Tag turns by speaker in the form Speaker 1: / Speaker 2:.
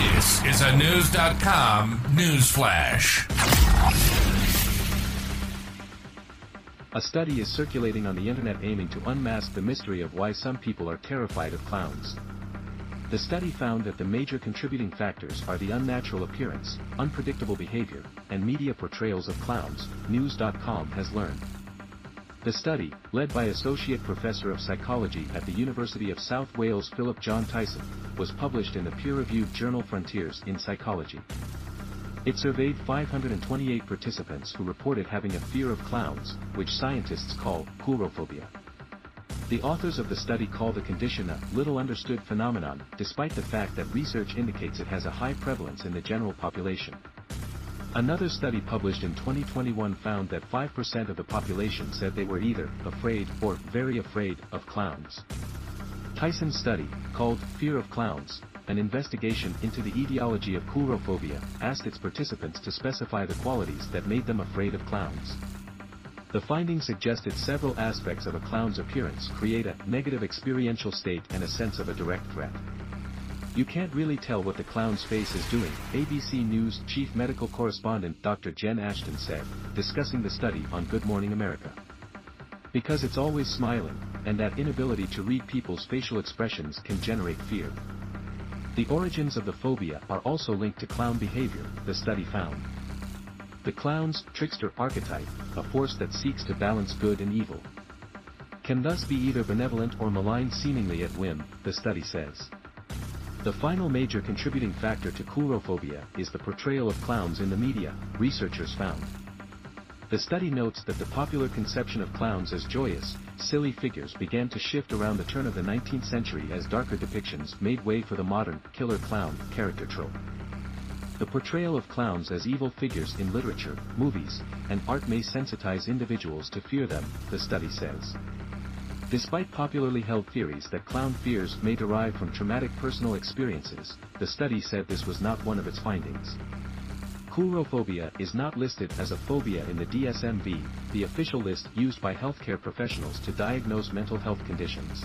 Speaker 1: This is a News.com news flash.
Speaker 2: A study is circulating on the internet aiming to unmask the mystery of why some people are terrified of clowns. The study found that the major contributing factors are the unnatural appearance, unpredictable behavior, and media portrayals of clowns, News.com has learned. The study, led by Associate Professor of Psychology at the University of South Wales Philip John Tyson, was published in the peer-reviewed journal Frontiers in Psychology. It surveyed 528 participants who reported having a fear of clowns, which scientists call coulrophobia. The authors of the study call the condition a little understood phenomenon, despite the fact that research indicates it has a high prevalence in the general population. Another study published in 2021 found that 5% of the population said they were either afraid or very afraid of clowns. Tyson's study, called Fear of Clowns, an investigation into the etiology of coulrophobia, asked its participants to specify the qualities that made them afraid of clowns. The findings suggested several aspects of a clown's appearance create a negative experiential state and a sense of a direct threat. You can't really tell what the clown's face is doing, ABC News chief medical correspondent Dr. Jen Ashton said, discussing the study on Good Morning America. Because it's always smiling, and that inability to read people's facial expressions can generate fear. The origins of the phobia are also linked to clown behavior, the study found. The clown's trickster archetype, a force that seeks to balance good and evil, can thus be either benevolent or malign seemingly at whim, the study says. The final major contributing factor to coulrophobia is the portrayal of clowns in the media, researchers found. The study notes that the popular conception of clowns as joyous, silly figures began to shift around the turn of the 19th century as darker depictions made way for the modern, killer clown, character trope. The portrayal of clowns as evil figures in literature, movies, and art may sensitize individuals to fear them, the study says. Despite popularly held theories that clown fears may derive from traumatic personal experiences, the study said this was not one of its findings. Coulrophobia is not listed as a phobia in the DSM-V, the official list used by healthcare professionals to diagnose mental health conditions.